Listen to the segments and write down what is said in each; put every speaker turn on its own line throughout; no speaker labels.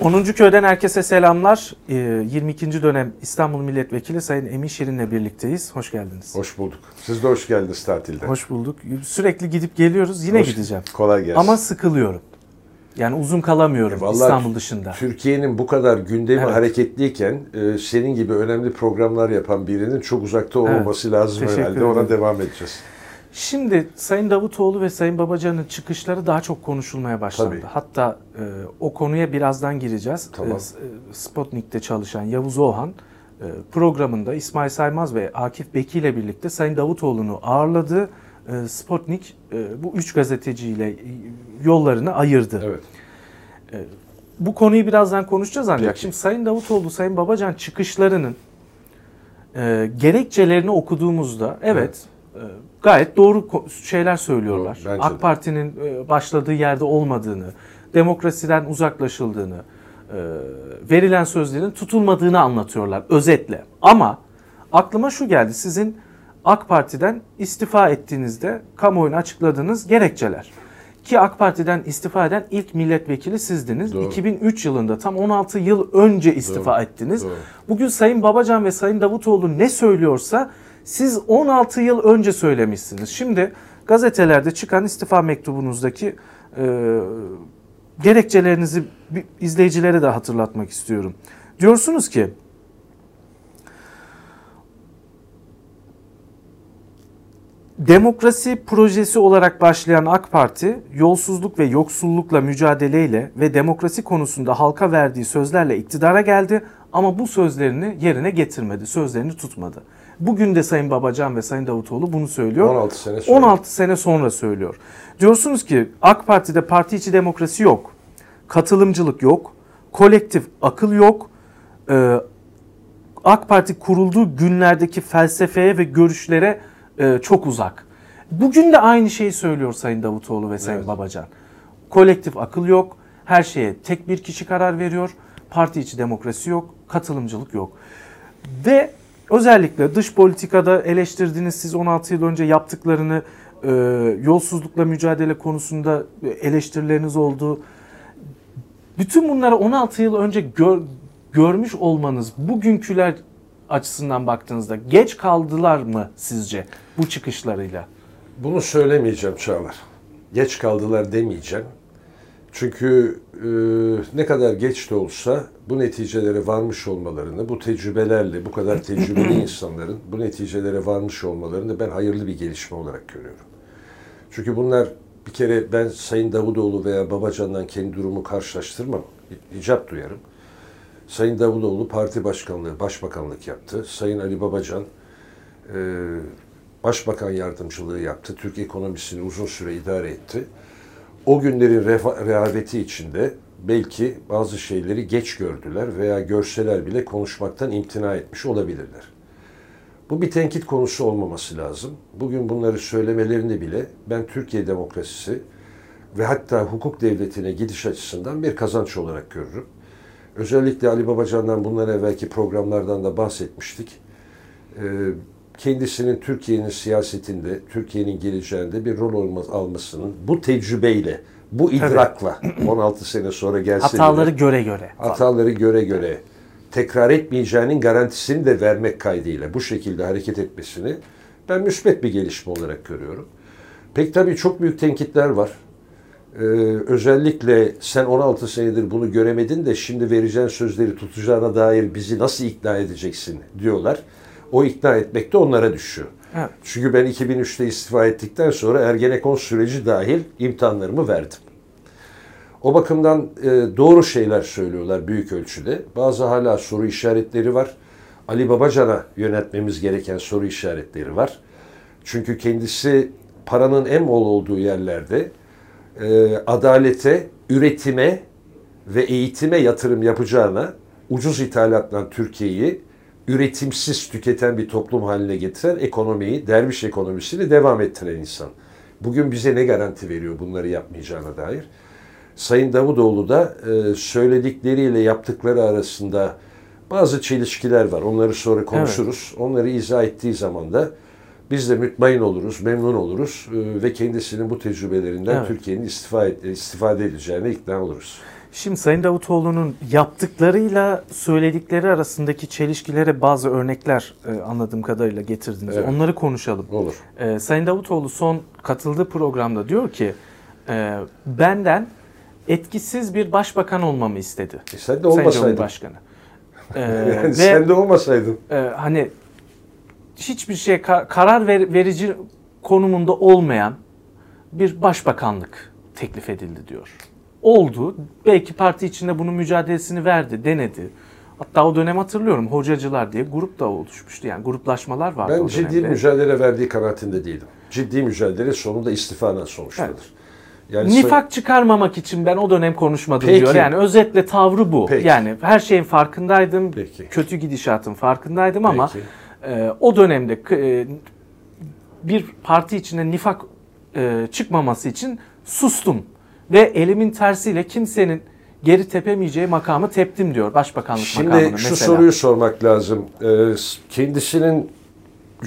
10. Köy'den herkese selamlar. Ee, 22. dönem İstanbul Milletvekili Sayın Emin Şirin'le birlikteyiz. Hoş geldiniz.
Hoş bulduk. Siz de hoş geldiniz tatilde.
Hoş bulduk. Sürekli gidip geliyoruz. Yine
Hoş-
gideceğim.
Kolay gelsin.
Ama sıkılıyorum. Yani uzun kalamıyorum
E
İstanbul dışında.
Türkiye'nin bu kadar gündemi
Evet.
hareketliyken e, senin gibi önemli programlar yapan birinin çok uzakta olmaması lazım
Teşekkür
herhalde. Ona
ederim.
devam edeceğiz.
Şimdi Sayın Davutoğlu ve Sayın Babacan'ın çıkışları daha çok konuşulmaya başlandı.
Tabii.
Hatta e, o konuya birazdan gireceğiz.
Tamam.
E, S- e, Sputnik'te çalışan Yavuz Oğan e, programında İsmail Saymaz ve Akif Beki ile birlikte Sayın Davutoğlu'nu ağırladı. E, Sputnik e, bu üç gazeteciyle e, yollarını ayırdı.
Evet.
Bu konuyu birazdan konuşacağız ancak
Peki.
şimdi Sayın Davutoğlu, Sayın Babacan çıkışlarının e, gerekçelerini okuduğumuzda evet e, gayet doğru şeyler söylüyorlar.
Doğru,
AK. Parti'nin e, başladığı yerde olmadığını, demokrasiden uzaklaşıldığını, e, verilen sözlerin tutulmadığını anlatıyorlar özetle. Ama aklıma şu geldi sizin AK Parti'den istifa ettiğinizde kamuoyuna açıkladığınız gerekçeler. Ki AK Parti'den istifa eden ilk milletvekili sizdiniz.
Doğru.
2003 yılında tam 16 yıl önce istifa
Doğru,
ettiniz.
doğru.
Bugün Sayın Babacan ve Sayın Davutoğlu ne söylüyorsa siz 16 yıl önce söylemişsiniz. Şimdi gazetelerde çıkan istifa mektubunuzdaki e, gerekçelerinizi izleyicilere de hatırlatmak istiyorum. Diyorsunuz ki Demokrasi projesi olarak başlayan AK Parti, yolsuzluk ve yoksullukla mücadeleyle ve demokrasi konusunda halka verdiği sözlerle iktidara geldi ama bu sözlerini yerine getirmedi, sözlerini tutmadı. Bugün de Sayın Babacan ve Sayın Davutoğlu bunu söylüyor.
16 sene sonra.
16 sene sonra söylüyor. Diyorsunuz ki AK Parti'de parti içi demokrasi yok, katılımcılık yok, kolektif akıl yok, Ee, AK Parti kurulduğu günlerdeki felsefeye ve görüşlere e, çok uzak. Bugün de aynı şeyi söylüyor Sayın Davutoğlu ve Sayın
Evet.
Babacan. Kolektif akıl yok, her şeye tek bir kişi karar veriyor, parti içi demokrasi yok, katılımcılık yok. Ve özellikle dış politikada eleştirdiğiniz siz 16 yıl önce yaptıklarını e, yolsuzlukla mücadele konusunda eleştirileriniz oldu. Bütün bunları 16 yıl önce gör- görmüş olmanız bugünküler açısından baktığınızda geç kaldılar mı sizce bu çıkışlarıyla?
Bunu söylemeyeceğim Çağlar. Geç kaldılar demeyeceğim. Çünkü e, ne kadar geç de olsa bu neticelere varmış olmalarını, bu tecrübelerle, bu kadar tecrübeli insanların bu neticelere varmış olmalarını ben hayırlı bir gelişme olarak görüyorum. Çünkü bunlar bir kere ben Sayın Davutoğlu veya Babacan'dan kendi durumu karşılaştırmam. icap duyarım. Sayın Davutoğlu parti başkanlığı, başbakanlık yaptı. Sayın Ali Babacan e, başbakan yardımcılığı yaptı. Türk ekonomisini uzun süre idare etti. O günlerin rehaveti içinde belki bazı şeyleri geç gördüler veya görseler bile konuşmaktan imtina etmiş olabilirler. Bu bir tenkit konusu olmaması lazım. Bugün bunları söylemelerinde bile ben Türkiye demokrasisi ve hatta hukuk devletine gidiş açısından bir kazanç olarak görürüm. Özellikle Ali Babacan'dan bundan evvelki programlardan da bahsetmiştik. Ee, Kendisinin Türkiye'nin siyasetinde, Türkiye'nin geleceğinde bir rol almasının bu tecrübeyle, bu idrakla 16 sene sonra gelse bile-
Hataları göre göre.
hataları göre göre tekrar etmeyeceğinin garantisini de vermek kaydıyla bu şekilde hareket etmesini ben müsbet bir gelişme olarak görüyorum. Pek tabii çok büyük tenkitler var. Ee, özellikle sen 16 senedir bunu göremedin de şimdi vereceğin sözleri tutacağına dair bizi nasıl ikna edeceksin diyorlar. O ikna etmek de onlara düşüyor.
Evet.
Çünkü ben 2003'te istifa ettikten sonra Ergenekon süreci dahil imtihanlarımı verdim. O bakımdan e, doğru şeyler söylüyorlar büyük ölçüde. Bazı hala soru işaretleri var. Ali Babacan'a yönetmemiz gereken soru işaretleri var. Çünkü kendisi paranın en bol olduğu yerlerde e, adalete, üretime ve eğitime yatırım yapacağına ucuz ithalatla Türkiye'yi üretimsiz tüketen bir toplum haline getiren ekonomiyi, derviş ekonomisini devam ettiren insan. Bugün bize ne garanti veriyor bunları yapmayacağına dair? Sayın Davutoğlu da e, söyledikleriyle yaptıkları arasında bazı çelişkiler var. Onları sonra konuşuruz. Onları izah ettiği zaman da biz de mütmain oluruz, memnun oluruz e, ve kendisinin bu tecrübelerinden
Evet.
Türkiye'nin istifa et, istifade edeceğine ikna oluruz.
Şimdi Sayın Davutoğlu'nun yaptıklarıyla söyledikleri arasındaki çelişkilere bazı örnekler e, anladığım kadarıyla getirdiniz.
Evet.
Onları konuşalım.
Olur.
E, Sayın Davutoğlu son katıldığı programda diyor ki e, benden etkisiz bir başbakan olmamı istedi.
E sen de
Sayın
olmasaydın.
Cumhurbaşkanı. E,
Yani
ve
sen de olmasaydın.
e, hani hiçbir şey karar ver- verici konumunda olmayan bir başbakanlık teklif edildi diyor. Oldu. Belki parti içinde bunun mücadelesini verdi, denedi. Hatta o dönem hatırlıyorum hocacılar diye grup da oluşmuştu. Yani gruplaşmalar vardı
Ben ciddi mücadele verdiği kanaatinde değilim. Ciddi mücadele sonunda istifadan sonuçlanır.
Evet.
Yani
Nifak çıkarmamak için ben o dönem konuşmadım
Peki.
diyor. Yani özetle tavrı bu.
Peki.
Yani her şeyin farkındaydım.
Peki.
Kötü gidişatın farkındaydım ama
Peki.
E, o dönemde e, bir parti içinde nifak e, çıkmaması için sustum. Ve elimin tersiyle kimsenin geri tepemeyeceği makamı teptim diyor. Başbakanlık makamını
Şimdi şu soruyu sormak lazım. Ee, kendisinin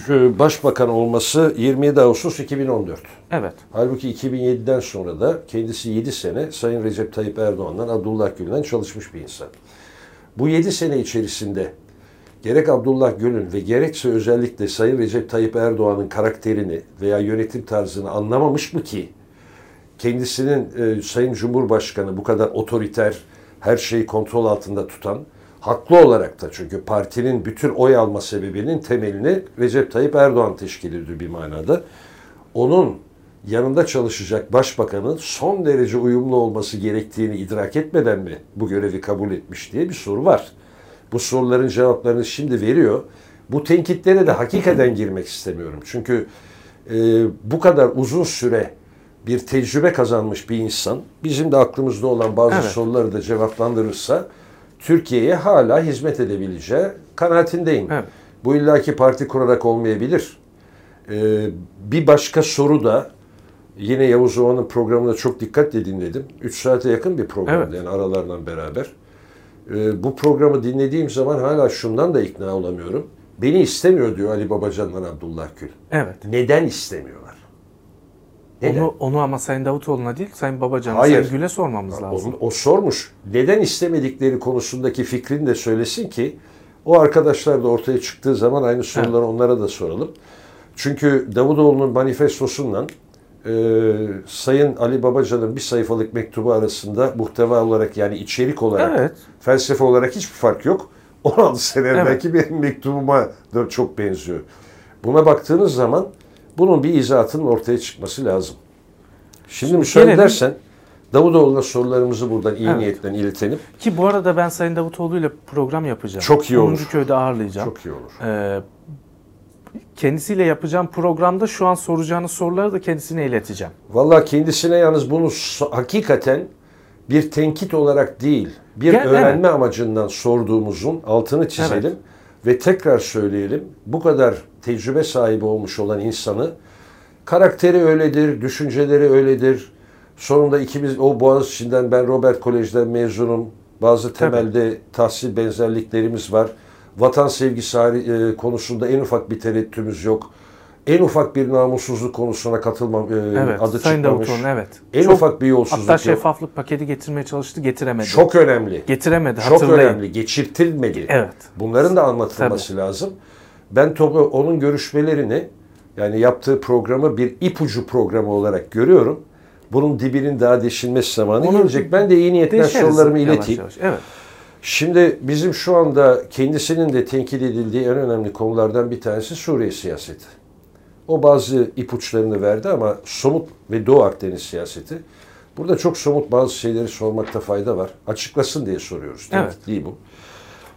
e, başbakan olması 27 Ağustos 2014.
Evet.
Halbuki 2007'den sonra da kendisi 7 sene Sayın Recep Tayyip Erdoğan'dan, Abdullah Gül'den çalışmış bir insan. Bu 7 sene içerisinde gerek Abdullah Gül'ün ve gerekse özellikle Sayın Recep Tayyip Erdoğan'ın karakterini veya yönetim tarzını anlamamış mı ki kendisinin e, Sayın Cumhurbaşkanı bu kadar otoriter, her şeyi kontrol altında tutan, haklı olarak da çünkü partinin bütün oy alma sebebinin temelini Recep Tayyip Erdoğan teşkil ediyor bir manada. Onun yanında çalışacak başbakanın son derece uyumlu olması gerektiğini idrak etmeden mi bu görevi kabul etmiş diye bir soru var. Bu soruların cevaplarını şimdi veriyor. Bu tenkitlere de hakikaten girmek istemiyorum. Çünkü e, bu kadar uzun süre bir tecrübe kazanmış bir insan bizim de aklımızda olan bazı
Evet.
soruları da cevaplandırırsa Türkiye'ye hala hizmet edebileceği kanaatindeyim.
Evet.
Bu illaki parti kurarak olmayabilir. Ee, bir başka soru da yine Yavuz Ova'nın programına çok dikkatle dinledim. 3 saate yakın bir program
Evet.
yani aralarla beraber. Ee, bu programı dinlediğim zaman hala şundan da ikna olamıyorum. Beni istemiyor diyor Ali Babacan'dan Abdullah Gül.
Evet.
Neden istemiyorlar? Neden?
Onu, onu ama Sayın Davutoğlu'na değil, Sayın Babacan'a. Sayın Gül'e sormamız lazım.
O, o sormuş. Neden istemedikleri konusundaki fikrini de söylesin ki o arkadaşlar da ortaya çıktığı zaman aynı soruları onlara da soralım. Çünkü Davutoğlu'nun manifestosundan e, Sayın Ali Babacan'ın bir sayfalık mektubu arasında muhteva olarak yani içerik olarak,
Evet.
felsefe olarak hiçbir fark yok. 16 sene
Evet.
belki benim mektubuma da çok benziyor. Buna baktığınız zaman bunun bir izahatının ortaya çıkması lazım. Şimdi, müsaade
gelelim-
edersen Davutoğlu'na sorularımızı buradan iyi
Evet.
niyetle iletelim.
Ki bu arada ben Sayın Davutoğlu ile program yapacağım.
Çok iyi olur.
köyde ağırlayacağım.
Çok iyi olur.
Ee, kendisiyle yapacağım programda şu an soracağınız soruları da kendisine ileteceğim.
Vallahi kendisine yalnız bunu hakikaten bir tenkit olarak değil, bir
Gel-
öğrenme amacından sorduğumuzun altını çizelim ve tekrar söyleyelim. Bu kadar tecrübe sahibi olmuş olan insanı karakteri öyledir, düşünceleri öyledir. Sonunda ikimiz o Boğaziçi'nden ben Robert Kolej'den mezunum. Bazı temelde tahsil benzerliklerimiz var. Vatan sevgisi e, konusunda en ufak bir tereddütümüz yok. En ufak bir namussuzluk konusuna katılmam e,
Evet.
adı
Sayın
çıkmamış.
Davutoğlu evet.
En
Çok-
ufak bir yolsuzluk
Hatta
yok.
şeffaflık paketi getirmeye çalıştı, getiremedi.
Çok önemli.
getiremedi.
Çok
hatırlayın.
önemli. Geçirtilmedi.
Evet.
Bunların da anlatılması lazım. Ben topu onun görüşmelerini yani yaptığı programı bir ipucu programı olarak görüyorum. Bunun dibinin daha deşilmesi zamanı
Onu
gelecek. Ben de iyi niyetle sorularımı
yavaş
ileteyim.
yavaş. Evet.
Şimdi bizim şu anda kendisinin de tenkit edildiği en önemli konulardan bir tanesi Suriye siyaseti. O bazı ipuçlarını verdi ama somut ve Doğu Akdeniz siyaseti. Burada çok somut bazı şeyleri sormakta fayda var. Açıklasın diye soruyoruz. Tenkit
Evet.
değil bu.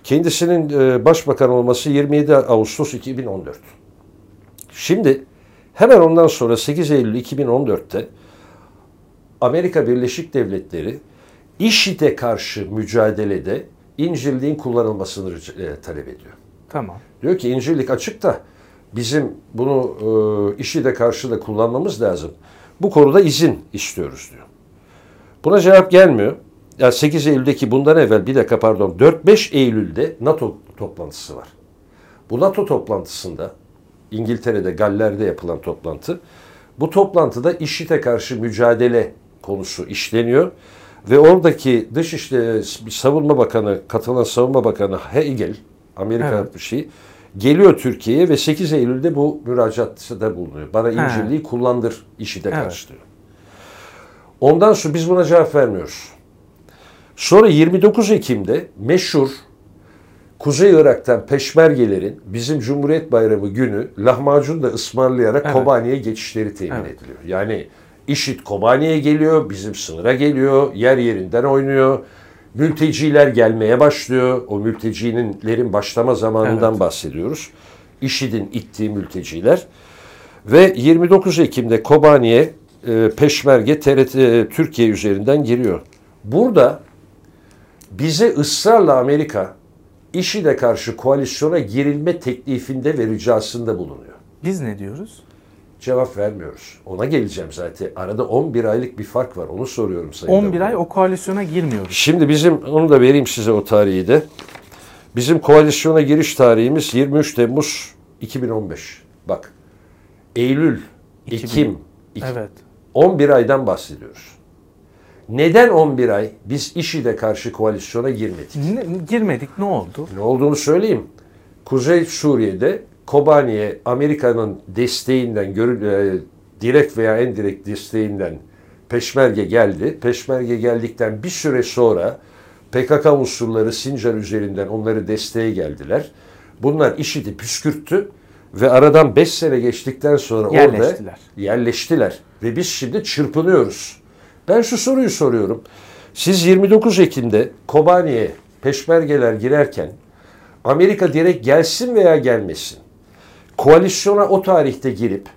Kendisinin e, başbakan olması 27 Ağustos 2014. Şimdi hemen ondan sonra 8 Eylül 2014'te Amerika Birleşik Devletleri IŞİD'e karşı mücadelede İncirliğin kullanılmasını e, talep ediyor.
Tamam.
Diyor ki İncirlik açık da bizim bunu e, IŞİD'e karşı da kullanmamız lazım. Bu konuda izin istiyoruz diyor. Buna cevap gelmiyor. Ya 8 Eylül'deki bundan evvel bir dakika pardon 4-5 Eylül'de NATO toplantısı var. Bu NATO toplantısında İngiltere'de Galler'de yapılan toplantı. Bu toplantıda IŞİD'e karşı mücadele konusu işleniyor Ve oradaki Dışişleri Savunma Bakanı, katılan Savunma Bakanı Hegel, Amerika
Evet.
bir şey, geliyor Türkiye'ye ve 8 Eylül'de bu müracaatta bulunuyor. Bana
He.
İncirliği kullandır işi de
Evet.
karşı diyor. Ondan sonra biz buna cevap vermiyoruz. Sonra 29 Ekim'de meşhur Kuzey Irak'tan peşmergelerin bizim Cumhuriyet Bayramı günü lahmacun da ısmarlayarak
Evet.
Kobani'ye geçişleri temin
Evet.
ediliyor. Yani IŞİD Kobani'ye geliyor, bizim sınıra geliyor, yer yerinden oynuyor. Mülteciler gelmeye başlıyor. O mültecilerin başlama zamanından
Evet.
bahsediyoruz. IŞİD'in ittiği mülteciler. Ve 29 Ekim'de Kobani'ye e, peşmerge TRT e, Türkiye üzerinden giriyor. Burada bize ısrarla Amerika IŞİD'e karşı koalisyona girilme teklifinde ve ricasında bulunuyor.
Biz ne diyoruz?
Cevap vermiyoruz. Ona geleceğim zaten. Arada 11 aylık bir fark var. Onu soruyorum Sayın
11
Davut.
ay o koalisyona girmiyoruz.
Şimdi bizim, onu da vereyim size o tarihi de. Bizim koalisyona giriş tarihimiz 23 Temmuz 2015. Bak. Eylül,
2000.
Ekim,
Evet.
11 aydan bahsediyoruz. Neden 11 ay biz IŞİD'e karşı koalisyona girmedik?
Ne- girmedik ne oldu?
Ne olduğunu söyleyeyim. Kuzey Suriye'de Kobani'ye Amerika'nın desteğinden, görül- e, direkt veya indirekt desteğinden peşmerge geldi. Peşmerge geldikten bir süre sonra PKK unsurları Sincar üzerinden onları desteğe geldiler. Bunlar IŞİD'i püskürttü ve aradan 5 sene geçtikten sonra orada
Yerleştiler.
yerleştiler. Ve biz şimdi çırpınıyoruz. Ben şu soruyu soruyorum. Siz 29 Ekim'de Kobani'ye peşmergeler girerken Amerika direkt gelsin veya gelmesin. Koalisyona o tarihte girip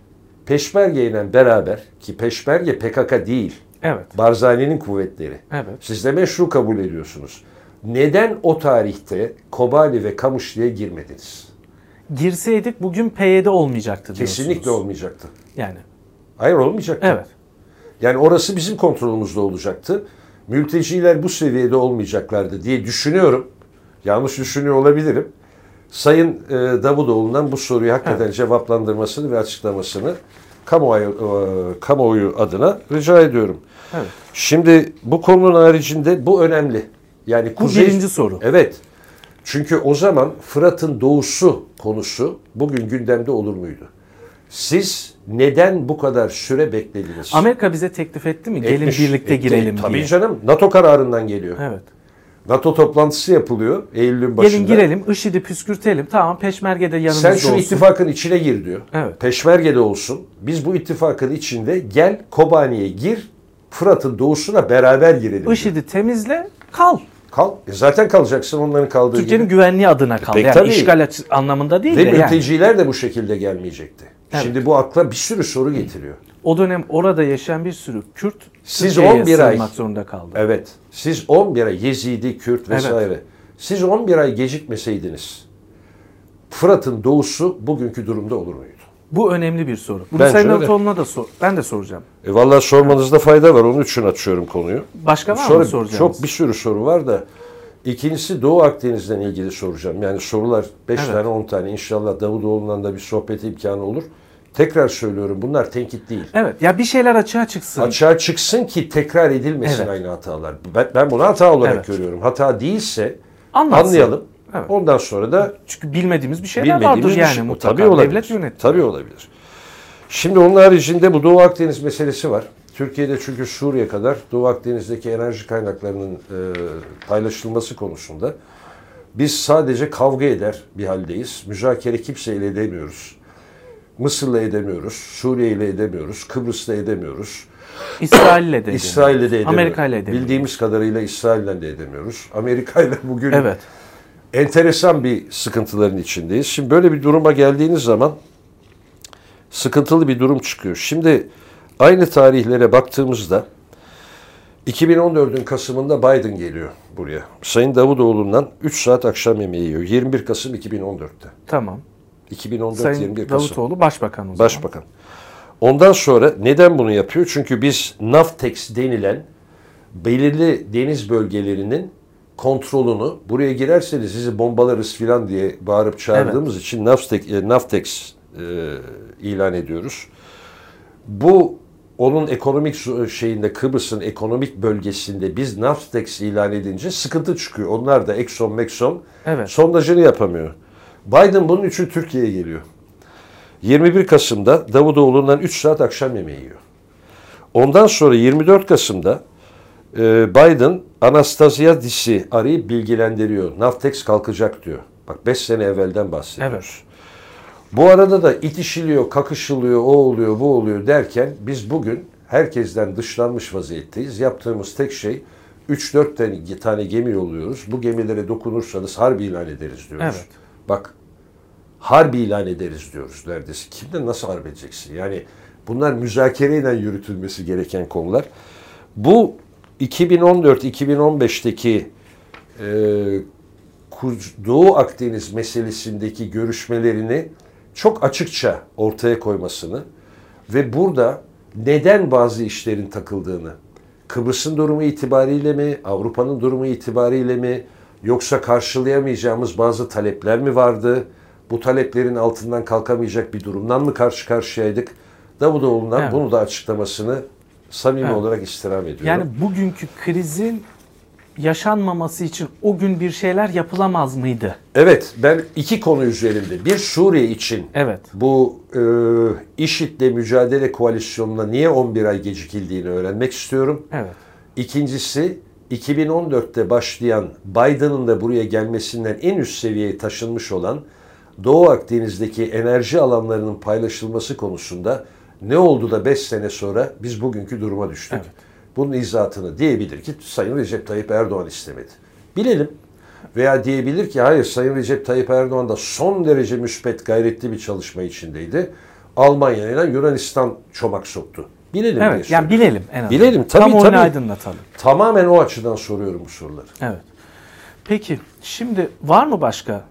Peşmerge ile beraber ki Peşmerge PKK değil.
Evet.
Barzani'nin kuvvetleri.
Evet.
Siz de meşru kabul ediyorsunuz. Neden o tarihte Kobani ve Kamışlı'ya girmediniz?
Girseydik bugün PYD olmayacaktı diyorsunuz.
Kesinlikle olmayacaktı.
Yani.
Hayır olmayacaktı.
Evet.
Yani orası bizim kontrolümüzde olacaktı. Mülteciler bu seviyede olmayacaklardı diye düşünüyorum. Yanlış düşünüyor olabilirim. Sayın e, Davutoğlu'ndan bu soruyu hakikaten cevaplandırmasını ve açıklamasını kamuoyu, e, kamuoyu adına rica ediyorum.
Evet.
Şimdi bu konunun haricinde bu önemli. Yani
Bu
kuzey,
birinci soru.
Evet. Çünkü o zaman Fırat'ın doğusu konusu bugün gündemde olur muydu? Siz neden bu kadar süre beklediniz?
Amerika bize teklif etti mi? Gelin
Etmiş,
birlikte
etti.
girelim
Tabii
diye.
canım. NATO kararından geliyor.
Evet.
NATO toplantısı yapılıyor Eylül'ün başında.
Gelin girelim, IŞİD'i püskürtelim. Tamam Peşmerge de yanımızda
Sen şu
olsun.
ittifakın içine gir diyor.
Evet.
Peşmerge'de olsun. Biz bu ittifakın içinde gel Kobani'ye gir. Fırat'ın doğusuna beraber girelim.
IŞİD'i temizle, kal.
Kal. E zaten kalacaksın onların kaldığı
Türkiye'nin güvenliği adına kal.
Peki
yani
tabii.
işgal anlamında değil
Ve
de yani.
mülteciler de bu şekilde gelmeyecekti.
Evet.
Şimdi bu akla bir sürü soru getiriyor.
O dönem orada yaşayan bir sürü Kürt
Siz
Türkiye'ye
11 ay-
zorunda kaldı.
Evet. Siz 11 ay Yezidi, Kürt vesaire. Siz 11 ay gecikmeseydiniz Fırat'ın doğusu bugünkü durumda olur muydu?
Bu önemli bir soru. Bunu Sayın. Davutoğlu'na da sor. Ben de soracağım.
E vallahi sormanızda fayda var. Onun için açıyorum konuyu.
Başka var
Sonra
mı soracağınız?
çok bir sürü soru var da ikincisi Doğu Akdeniz'den ilgili soracağım. Yani sorular 5
Evet.
tane 10 tane inşallah Davutoğlu'ndan da bir sohbet imkanı olur. Tekrar söylüyorum bunlar tenkit değil.
Evet. Ya bir şeyler açığa çıksın.
Açığa çıksın ki tekrar edilmesin
Evet.
aynı hatalar. Ben, ben bunu hata olarak
Evet.
görüyorum. Hata değilse
Anlatsın.
anlayalım.
Evet.
Ondan sonra da
Çünkü bilmediğimiz bir şeyler
bilmediğimiz
vardır yani
şey.
mutlaka.
Tabii olabilir.
Devlet yönetiyor.
Tabii olabilir. Şimdi onun haricinde bu Doğu Akdeniz meselesi var. Türkiye'de çünkü Suriye kadar Doğu Akdeniz'deki enerji kaynaklarının e, paylaşılması konusunda biz sadece kavga eder bir haldeyiz. Müzakere kimseyle edemiyoruz. Mısır'la edemiyoruz, Suriye ile edemiyoruz, Kıbrıs'la edemiyoruz.
İsrail'le de edemiyor.
İsrail'le de edemiyoruz.
Amerika'yla edemiyor.
Bildiğimiz kadarıyla İsrail'le de edemiyoruz. Amerika'yla bugün
Evet.
enteresan bir sıkıntıların içindeyiz. Şimdi böyle bir duruma geldiğiniz zaman sıkıntılı bir durum çıkıyor. Şimdi aynı tarihlere baktığımızda 2014'ün Kasım'ında Biden geliyor buraya. Sayın Davutoğlu'ndan 3 saat akşam yemeği yiyor. 21 Kasım 2014'te.
Tamam.
2014
Sayın
21 Kasım.
Davutoğlu başbakan o zaman.
Başbakan. Ondan sonra neden bunu yapıyor? Çünkü biz Navtex denilen belirli deniz bölgelerinin kontrolünü buraya girerseniz sizi bombalarız filan diye bağırıp çağırdığımız için Navtex, e, Navtex e, ilan ediyoruz. Bu onun ekonomik şeyinde Kıbrıs'ın ekonomik bölgesinde biz Naftex ilan edince sıkıntı çıkıyor. Onlar da Exxon, Mexon
Evet.
sondajını yapamıyor. Biden bunun için Türkiye'ye geliyor. 21 Kasım'da Davutoğlu'ndan 3 saat akşam yemeği yiyor. Ondan sonra 24 Kasım'da e, Biden Anastasiadis'i arayıp bilgilendiriyor. Naftex kalkacak diyor. Bak 5 sene evvelden bahsediyoruz. Bu arada da itişiliyor, kakışılıyor, o oluyor, bu oluyor derken biz bugün herkesten dışlanmış vaziyetteyiz. Yaptığımız tek şey 3-4 tane, tane gemi yolluyoruz. Bu gemilere dokunursanız harbi ilan ederiz diyoruz.
Evet.
Bak harbi ilan ederiz diyoruz neredeyse. Kimden nasıl harp edeceksin? Yani bunlar müzakereyle yürütülmesi gereken konular. Bu 2014-2015'teki e, Doğu Akdeniz meselesindeki görüşmelerini çok açıkça ortaya koymasını ve burada neden bazı işlerin takıldığını, Kıbrıs'ın durumu itibariyle mi, Avrupa'nın durumu itibariyle mi, yoksa karşılayamayacağımız bazı talepler mi vardı? Bu taleplerin altından kalkamayacak bir durumdan mı karşı karşıyaydık? Davutoğlu'ndan
Evet.
bunu da açıklamasını samimi
Evet.
olarak istirham ediyorum.
Yani bugünkü krizin yaşanmaması için o gün bir şeyler yapılamaz mıydı?
Evet, ben iki konu üzerinde. Bir Suriye için
Evet.
bu e, IŞİD'le mücadele koalisyonuna niye 11 ay gecikildiğini öğrenmek istiyorum.
Evet.
İkincisi 2014'te başlayan Biden'ın da buraya gelmesinden en üst seviyeye taşınmış olan Doğu Akdeniz'deki enerji alanlarının paylaşılması konusunda ne oldu da 5 sene sonra biz bugünkü duruma düştük.
Evet.
Bunun izahatını diyebilir ki Sayın Recep Tayyip Erdoğan istemedi. Bilelim. Veya diyebilir ki hayır Sayın Recep Tayyip Erdoğan da son derece müspet gayretli bir çalışma içindeydi. Almanya ile Yunanistan çomak soktu. Bilelim diye
Evet. Yani
söylüyorum.
bilelim en azından.
Bilelim, tabii,
Kamuoyunu
tabii.
aydınlatalım.
Tamamen o açıdan soruyorum bu soruları.
Evet. Peki şimdi var mı başka?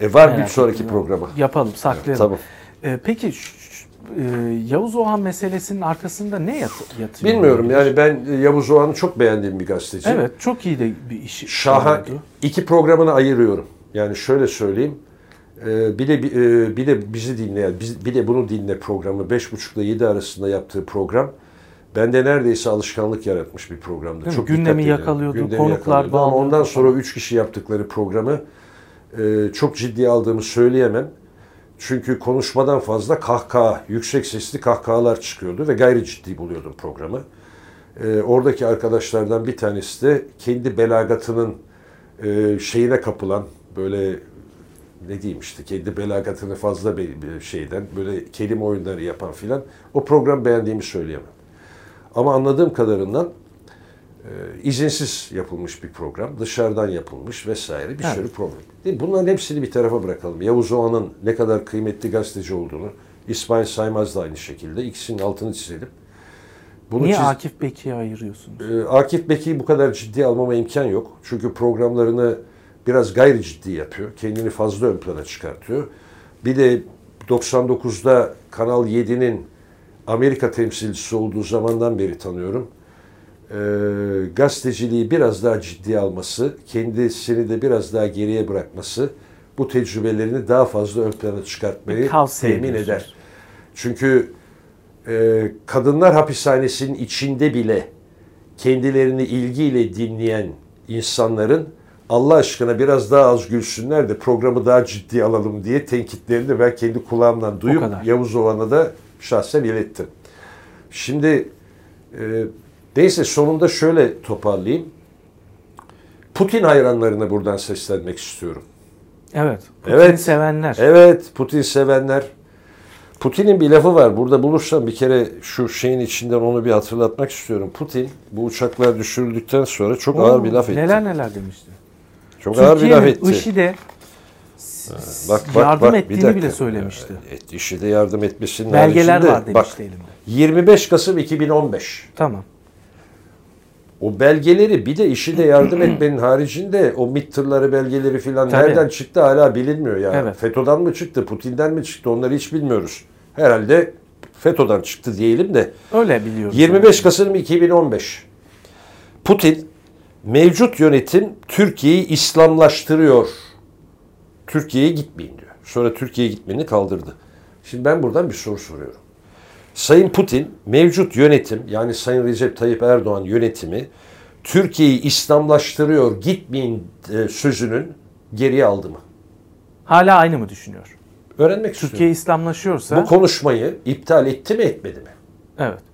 E var bir
Merak
sonraki
ettim.
programa.
Yapalım, saklayalım.
Tamam.
Ee, peki e, Yavuz Oğan meselesinin arkasında ne yat yatıyor?
Bilmiyorum yani ben e, Yavuz Oğan'ı çok beğendiğim bir gazeteci.
Evet, çok iyi de bir iş.
Şahan
oldu.
iki programını ayırıyorum. Yani şöyle söyleyeyim. E, Bir de e, bir de bizi dinleyen, bir de bunu dinle programı 5.30 ile 7 arasında yaptığı program bende neredeyse alışkanlık yaratmış bir programdı.
Değil?
Çok
Gündemi yakalıyordu,
Gündemi
konuklar
yakalıyordu. Ama ondan sonra
falan.
3 kişi yaptıkları programı e, çok ciddiye aldığımı söyleyemem. Çünkü konuşmadan fazla kahkaha, yüksek sesli kahkahalar çıkıyordu ve gayri ciddi buluyordum programı. E, oradaki arkadaşlardan bir tanesi de kendi belagatının e, şeyine kapılan böyle ne diyeyim işte kendi belagatını fazla şeyden böyle kelime oyunları yapan filan o program beğendiğimi söyleyemem. Ama anladığım kadarından e, izinsiz yapılmış bir program, dışarıdan yapılmış vesaire bir
Evet.
sürü program. Değil mi? Bunların hepsini bir tarafa bırakalım. Yavuz Oğan'ın ne kadar kıymetli gazeteci olduğunu, İsmail Saymaz da aynı şekilde ikisinin altını çizelim. Bunu
Niye
çiz-
Akif Bekir'i ayırıyorsunuz?
ee, Akif Bekir'i bu kadar ciddi almama imkan yok. Çünkü programlarını biraz gayri ciddi yapıyor. Kendini fazla ön plana çıkartıyor. Bir de 99'da Kanal 7'nin Amerika temsilcisi olduğu zamandan beri tanıyorum. Ee, gazeteciliği biraz daha ciddiye alması, kendisini de biraz daha geriye bırakması bu tecrübelerini daha fazla ön plana çıkartmayı temin eder. Çünkü e, kadınlar hapishanesinin içinde bile kendilerini ilgiyle dinleyen insanların Allah aşkına biraz daha az gülsünler de programı daha ciddi alalım diye tenkitlerini ben kendi kulağımdan duyup. Yavuz Ovan'a da şahsen ilettim. Şimdi e, neyse sonunda şöyle toparlayayım. Putin hayranlarına buradan seslenmek istiyorum.
Evet. Putin'i
Evet.
sevenler.
Evet, Putin sevenler. Putin'in bir lafı var. Burada bulursam bir kere şu şeyin içinden onu bir hatırlatmak istiyorum. Putin bu uçaklar düşürüldükten sonra çok
Oo,
ağır bir laf etti.
Neler neler demişti.
Çok ağır bir laf etti.
IŞİD'e
Bak,
yardım
bir
ettiğini
dakika.
bile söylemişti.
Et, IŞİD'e yardım etmesinin
Belgeler
haricinde-
var
Bak
demişti elimde.
25 Kasım 2015.
Tamam.
O belgeleri bir de IŞİD'e yardım etmenin haricinde o MİT tırları belgeleri filan
Tabii.
nereden çıktı hala bilinmiyor yani.
Evet.
FETÖ'den mi çıktı, Putin'den mi çıktı onları hiç bilmiyoruz. Herhalde FETÖ'den çıktı diyelim de.
Öyle biliyoruz.
25 Kasım 2015. Putin mevcut yönetim Türkiye'yi İslamlaştırıyor. Türkiye'ye gitmeyin diyor. Sonra Türkiye'ye gitmeni kaldırdı. Şimdi ben buradan bir soru soruyorum. Sayın Putin mevcut yönetim yani Sayın Recep Tayyip Erdoğan yönetimi Türkiye'yi İslamlaştırıyor gitmeyin e, sözünün geriye aldı mı?
Hala aynı mı düşünüyor?
Öğrenmek
Türkiye
istiyorum.
İslamlaşıyorsa
Bu konuşmayı iptal etti mi etmedi mi?
evet.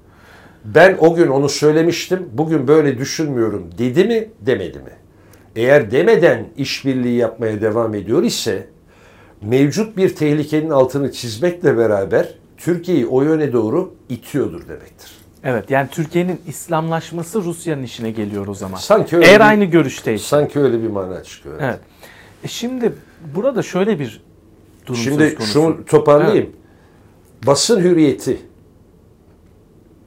Ben o gün onu söylemiştim. Bugün böyle düşünmüyorum dedi mi demedi mi? Eğer demeden işbirliği yapmaya devam ediyor ise mevcut bir tehlikenin altını çizmekle beraber Türkiye'yi o yöne doğru itiyordur demektir.
Evet yani Türkiye'nin İslamlaşması Rusya'nın işine geliyor o zaman.
Sanki öyle
Eğer
bir-
aynı görüşteyse.
Sanki öyle bir mana çıkıyor.
Evet. E şimdi burada şöyle bir durum söz
Şimdi
konusu.
şunu toparlayayım. Basın hürriyeti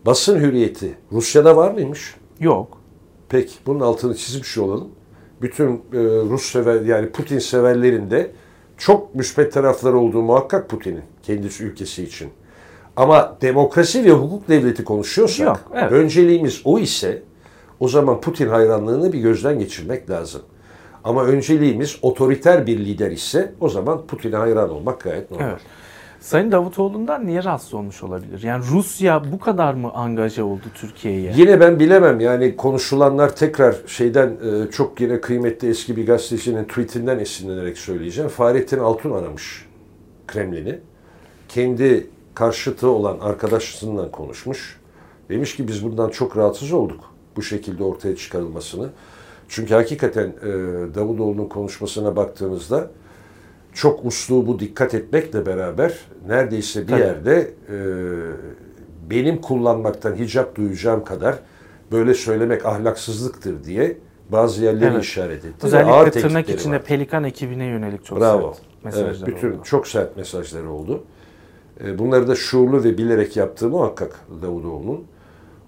basın hürriyeti Rusya'da var mıymış?
Yok.
Peki bunun altını çizmiş olalım. Bütün e, Rus sever yani Putin severlerin de çok müspet tarafları olduğu muhakkak Putin'in kendisi ülkesi için. Ama demokrasi ve hukuk devleti konuşuyorsak
Yok, evet.
önceliğimiz o ise o zaman Putin hayranlığını bir gözden geçirmek lazım. Ama önceliğimiz otoriter bir lider ise o zaman Putin'e hayran olmak gayet normal.
Evet. Sayın Davutoğlu'ndan niye rahatsız olmuş olabilir? Yani Rusya bu kadar mı angaja oldu Türkiye'ye?
Yine ben bilemem yani konuşulanlar tekrar şeyden e, çok yine kıymetli eski bir gazetecinin tweetinden esinlenerek söyleyeceğim. Fahrettin Altun aramış Kremlin'i. Kendi karşıtı olan arkadaşlarından konuşmuş. Demiş ki biz bundan çok rahatsız olduk bu şekilde ortaya çıkarılmasını. Çünkü hakikaten e, Davutoğlu'nun konuşmasına baktığımızda çok uslubu dikkat etmekle beraber neredeyse bir
Tabii.
yerde e, benim kullanmaktan hicap duyacağım kadar böyle söylemek ahlaksızlıktır diye bazı yerleri
Evet.
işaret etti. ve ağır
Özellikle tırnak içinde
var.
Pelikan ekibine yönelik çok
Bravo.
sert mesajlar
Evet, bütün
oldu.
çok sert mesajları oldu. E, Bunları da şuurlu ve bilerek yaptığı muhakkak Davutoğlu'nun.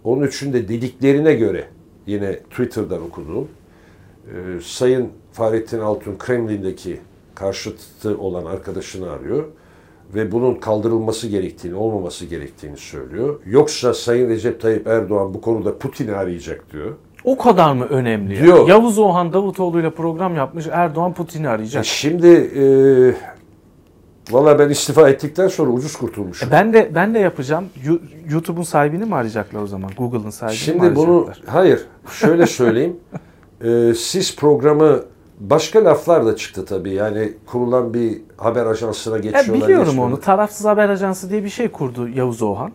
Onun için de dediklerine göre yine Twitter'dan okuduğum e, Sayın Fahrettin Altun Kremlin'deki karşıtı olan arkadaşını arıyor ve bunun kaldırılması gerektiğini, olmaması gerektiğini söylüyor. Yoksa Sayın Recep Tayyip Erdoğan bu konuda Putin'i arayacak diyor.
O kadar mı önemli?
Diyor.
Yavuz Oğhan Davutoğlu'yla program yapmış. Erdoğan Putin'i arayacak.
E Şimdi e, valla ben istifa ettikten sonra ucuz kurtulmuşum.
E ben de ben de yapacağım. YouTube'un sahibini mi arayacaklar o zaman? Google'ın sahibini mi
Şimdi bunu
arayacaklar?
hayır şöyle söyleyeyim. Ee, siz programı başka laflar da çıktı tabii. Yani kurulan bir haber ajansına geçiyorlar.
biliyorum
geçmiyorlar.
onu. Tarafsız Haber Ajansı diye bir şey kurdu Yavuz Oğhan.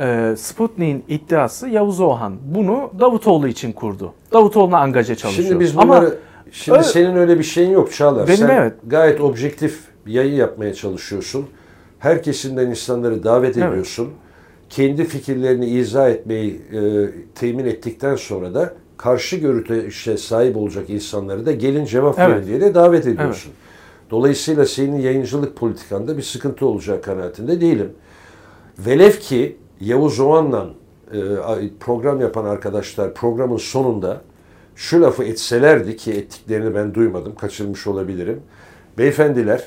Ee, Sputnik'in iddiası Yavuz Oğhan bunu Davutoğlu için kurdu. Davutoğlu'na angaja çalışıyor.
Şimdi biz
Ama
bunları şimdi
öyle-
senin öyle bir şeyin yok Çağlar.
Benim
Sen
evet.
gayet objektif yayın yapmaya çalışıyorsun. Her kesimden insanları davet
Evet.
ediyorsun. Kendi fikirlerini izah etmeyi e, temin ettikten sonra da karşı görüşe sahip olacak insanları da gelin cevap verin
Evet.
diye de davet ediyorsun. Dolayısıyla senin yayıncılık politikanda bir sıkıntı olacak kanaatinde değilim. Velev ki Yavuz Oğan'la e, program yapan arkadaşlar programın sonunda şu lafı etselerdi ki ettiklerini ben duymadım, kaçırmış olabilirim. Beyefendiler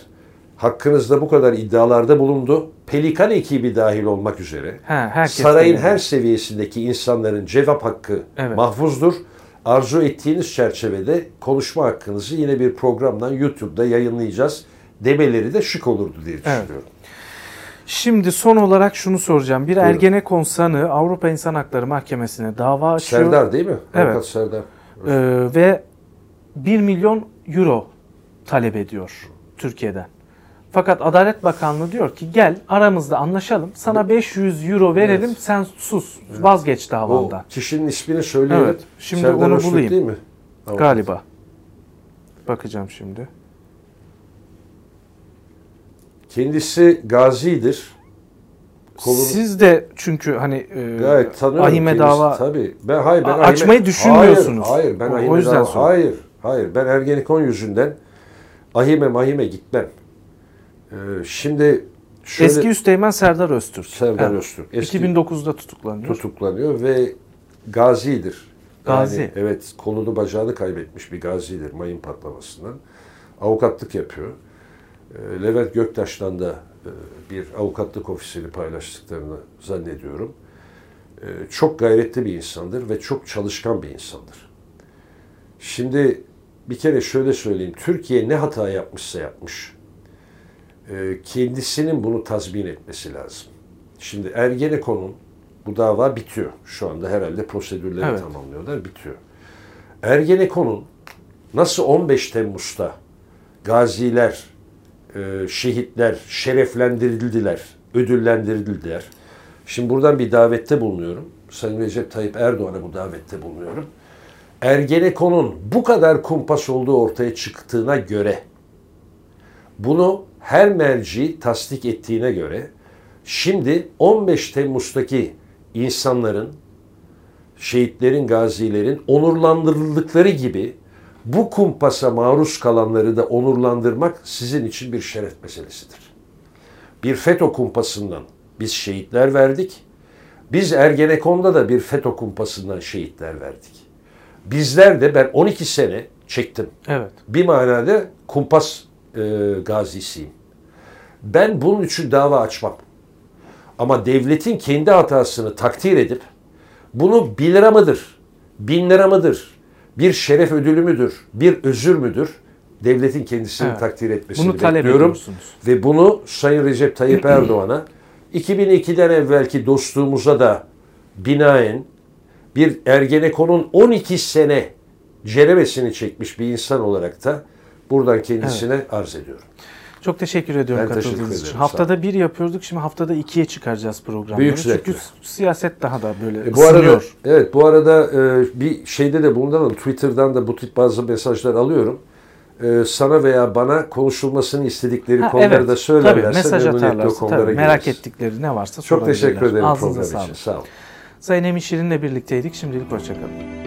hakkınızda bu kadar iddialarda bulundu. Pelikan ekibi dahil olmak üzere
herkes
sarayın
de-
her seviyesindeki insanların cevap hakkı
Evet.
mahfuzdur. Arzu ettiğiniz çerçevede konuşma hakkınızı yine bir programdan YouTube'da yayınlayacağız demeleri de şık olurdu diye düşünüyorum.
Şimdi son olarak şunu soracağım. Bir
Buyurun.
Ergenekon sanığı Avrupa İnsan Hakları Mahkemesi'ne dava açıyor.
Serdar değil mi?
Evet.
Avukat Serdar.
Ee, ve 1 milyon euro talep ediyor Türkiye'den. Fakat Adalet Bakanlığı diyor ki gel aramızda anlaşalım. Sana 500 euro verelim
Evet.
sen sus vazgeç
O
davandan.
kişinin ismini söyleyelim.
Evet, şimdi
Serdar
onu
Öztürk
bulayım.
değil mi?
Galiba. Bakacağım şimdi.
Kendisi gazidir. Kolunu
Siz de çünkü hani e,
gayet tanıyorum.
ahime
kendisi.
dava
Tabii. Ben hayır ben ahime-
açmayı düşünmüyorsunuz.
Hayır, hayır ben
O- o
ahime
yüzden
dava- hayır, hayır ben Ergenekon yüzünden ahime mahime gitmem. Ee, şimdi şöyle
eski Üsteğmen Serdar Öztürk.
Serdar
Evet.
Öztürk eski
2009'da tutuklanıyor.
tutuklanıyor ve gazidir.
Gazi.
Yani, evet kolunu bacağını kaybetmiş bir gazidir mayın patlamasından. Avukatlık yapıyor. Ee, Levent Göktaş'tan da e, bir avukatlık ofisini paylaştıklarını zannediyorum. Ee, Çok gayretli bir insandır ve çok çalışkan bir insandır. Şimdi bir kere şöyle söyleyeyim. Türkiye ne hata yapmışsa yapmış. E, Kendisinin bunu tazmin etmesi lazım. Şimdi Ergenekon'un bu dava bitiyor. Şu anda herhalde prosedürleri
Evet.
tamamlıyorlar, bitiyor. Ergenekon'un nasıl 15 Temmuz'da gaziler, e, şehitler şereflendirildiler, ödüllendirildiler. Şimdi buradan bir davette bulunuyorum. Sayın Recep Tayyip Erdoğan'a bu davette bulunuyorum. Ergenekon'un bu kadar kumpas olduğu ortaya çıktığına göre bunu her merci tasdik ettiğine göre şimdi 15 Temmuz'daki insanların, şehitlerin, gazilerin onurlandırıldıkları gibi bu kumpasa maruz kalanları da onurlandırmak sizin için bir şeref meselesidir. Bir FETÖ kumpasından biz şehitler verdik. Biz Ergenekon'da da bir FETÖ kumpasından şehitler verdik. Bizler de ben 12 sene çektim
Evet.
bir manada kumpas e, gazisiyim. Ben bunun için dava açmam. Ama devletin kendi hatasını takdir edip bunu 1 lira mıdır, 1000 lira mıdır, bir şeref ödülü müdür, bir özür müdür? Devletin kendisini
Evet.
takdir etmesini
Bunu talep
bekliyorum. Ve bunu Sayın Recep Tayyip Erdoğan'a 2002'den evvelki dostluğumuza da binaen bir Ergenekon'un 12 sene ceremesini çekmiş bir insan olarak da buradan kendisine arz ediyorum.
Çok teşekkür ediyorum
Ben teşekkür
katıldığınız için.
ederim, sağ
Haftada bir yapıyorduk. Şimdi haftada ikiye çıkaracağız programları.
Büyük
Çünkü siyaset daha da böyle
E, bu arada
ısınıyor.
evet bu arada e, bir şeyde de bulunalım. Twitter'dan da bu tip bazı mesajlar alıyorum. E, sana veya bana konuşulmasını istedikleri
Ha,
konuları
evet,
da söylerlerse
tabii, mesaj atarlarsa tabii, merak
gireriz.
ettikleri ne varsa
Çok teşekkür ederim
Ağzınıza
program için. Sağ olun.
Sayın Emin Şirin'le birlikteydik. Şimdilik hoşçakalın.